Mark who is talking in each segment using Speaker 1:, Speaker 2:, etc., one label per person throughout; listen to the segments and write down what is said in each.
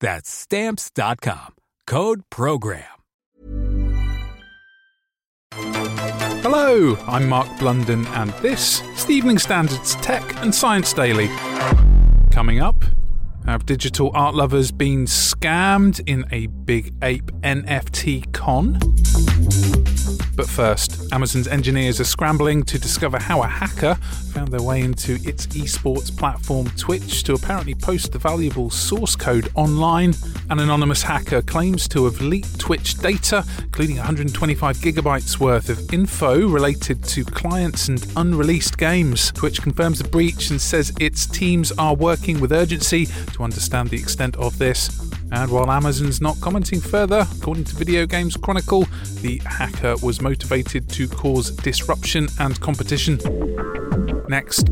Speaker 1: That's stamps.com. Code program.
Speaker 2: Hello, I'm Mark Blunden, and this is the Evening Standards Tech and Science Daily. Coming up, have digital art lovers been scammed in a big ape NFT con? But first, Amazon's engineers are scrambling to discover how a hacker found their way into its esports platform Twitch to apparently post the valuable source code online. An anonymous hacker claims to have leaked Twitch data, including 125 gigabytes worth of info related to clients and unreleased games. Twitch confirms the breach and says its teams are working with urgency to understand the extent of this. And while Amazon's not commenting further, according to Video Games Chronicle, the hacker was motivated to cause disruption and competition. Next.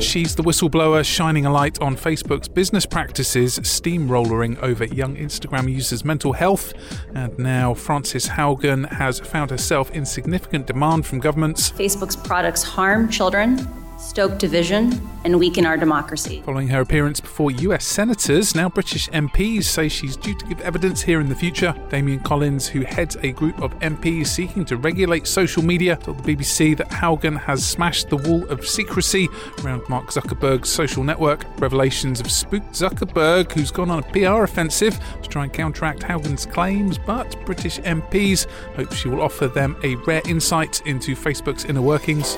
Speaker 2: She's the whistleblower shining a light on Facebook's business practices, steamrollering over young Instagram users' mental health. And now Frances Haugen has found herself in significant demand from governments.
Speaker 3: Facebook's products harm children stoke division, and weaken our democracy.
Speaker 2: Following her appearance before US senators, now British MPs say she's due to give evidence here in the future. Damian Collins, who heads a group of MPs seeking to regulate social media, told the BBC that Haugen has smashed the wall of secrecy around Mark Zuckerberg's social network. Revelations have spooked Zuckerberg, who's gone on a PR offensive to try and counteract Haugen's claims, but British MPs hope she will offer them a rare insight into Facebook's inner workings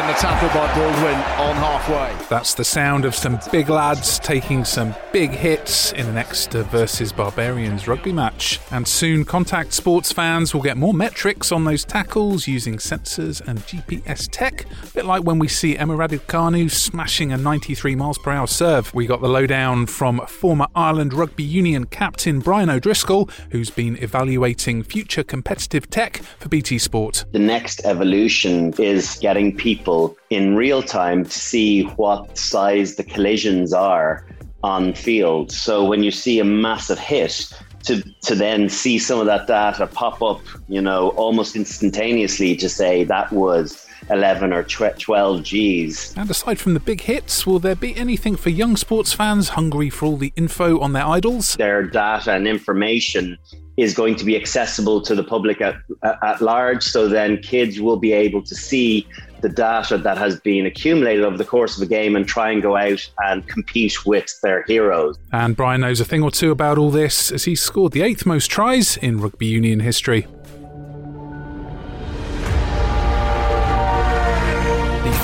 Speaker 4: and the tackle by Baldwin on halfway.
Speaker 2: That's the sound of some big lads taking some big hits in the next versus Barbarians rugby match. And soon, contact sports fans will get more metrics on those tackles using sensors and GPS tech. A bit like when we see Emma Raducanu smashing a 93 miles per hour serve. We got the lowdown from former Ireland Rugby Union captain Brian O'Driscoll, who's been evaluating future competitive tech for BT Sport.
Speaker 5: The next evolution is getting people in real time to see what size the collisions are on field. So when you see a massive hit, to to then see some of that data pop up, you know, almost instantaneously to say that was 11 or 12 Gs.
Speaker 2: And aside from the big hits, will there be anything for young sports fans hungry for all the info on their idols?
Speaker 5: Their data and information is going to be accessible to the public at, at large. So then kids will be able to see the data that has been accumulated over the course of a game and try and go out and compete with their heroes.
Speaker 2: And Brian knows a thing or two about all this as he scored the eighth most tries in rugby union history.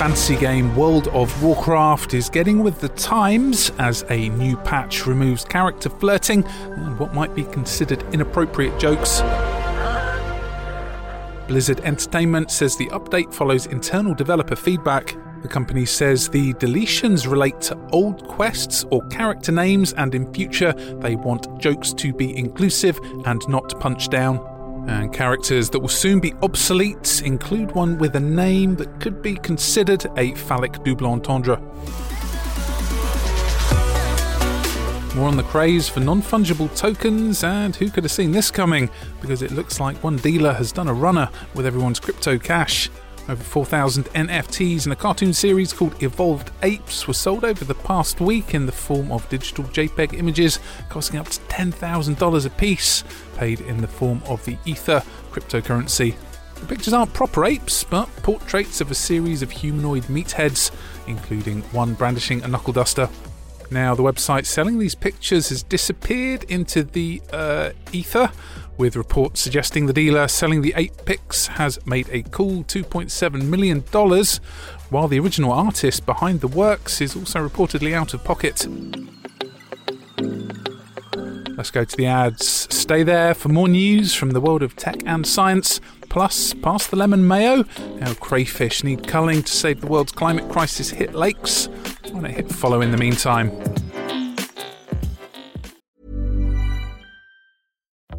Speaker 2: Fantasy game World of Warcraft is getting with the times as a new patch removes character flirting and what might be considered inappropriate jokes. Blizzard Entertainment says the update follows internal developer feedback. The company says the deletions relate to old quests or character names, and in future, they want jokes to be inclusive and not punch down. And characters that will soon be obsolete include one with a name that could be considered a phallic double entendre. More on the craze for non fungible tokens, and who could have seen this coming? Because it looks like one dealer has done a runner with everyone's crypto cash. Over 4,000 NFTs in a cartoon series called Evolved Apes were sold over the past week in the form of digital JPEG images, costing up to $10,000 a piece, paid in the form of the Ether cryptocurrency. The pictures aren't proper apes, but portraits of a series of humanoid meatheads, including one brandishing a knuckle duster. Now, the website selling these pictures has disappeared into the uh, ether, with reports suggesting the dealer selling the eight picks has made a cool $2.7 million, while the original artist behind the works is also reportedly out of pocket. Let's go to the ads. Stay there for more news from the world of tech and science. Plus, pass the lemon mayo. How crayfish need culling to save the world's climate crisis hit lakes. Why not hit follow in the meantime?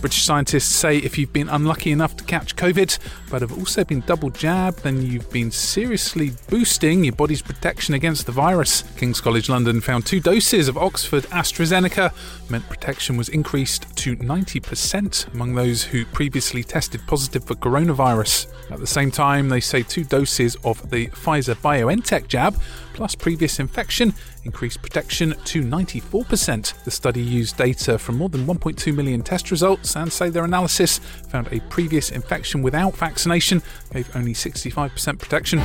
Speaker 2: British scientists say if you've been unlucky enough to catch COVID, but have also been double jabbed, then you've been seriously boosting your body's protection against the virus. King's College London found two doses of Oxford AstraZeneca meant protection was increased to 90% among those who previously tested positive for coronavirus. At the same time, they say two doses of the Pfizer BioNTech jab plus previous infection increased protection to 94%. The study used data from more than 1.2 million test results and say their analysis found a previous infection without vaccination gave only 65% protection.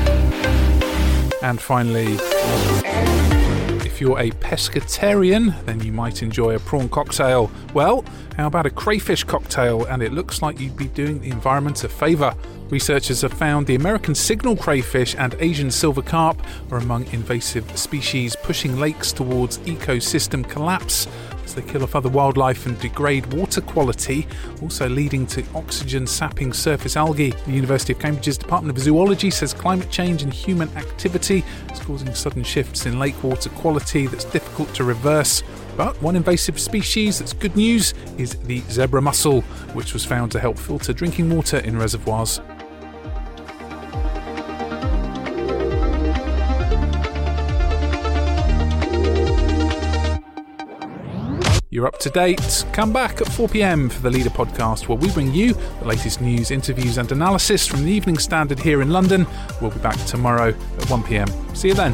Speaker 2: And finally, if you're a pescatarian, then you might enjoy a prawn cocktail. Well, how about a crayfish cocktail? And it looks like you'd be doing the environment a favour. Researchers have found the American signal crayfish and Asian silver carp are among invasive species pushing lakes towards ecosystem collapse as they kill off other wildlife and degrade water quality, also leading to oxygen sapping surface algae. The University of Cambridge's Department of Zoology says climate change and human activity is causing sudden shifts in lake water quality that's difficult to reverse. But one invasive species that's good news is the zebra mussel, which was found to help filter drinking water in reservoirs. You're up to date. Come back at 4 pm for the Leader podcast, where we bring you the latest news, interviews, and analysis from the Evening Standard here in London. We'll be back tomorrow at 1 pm. See you then.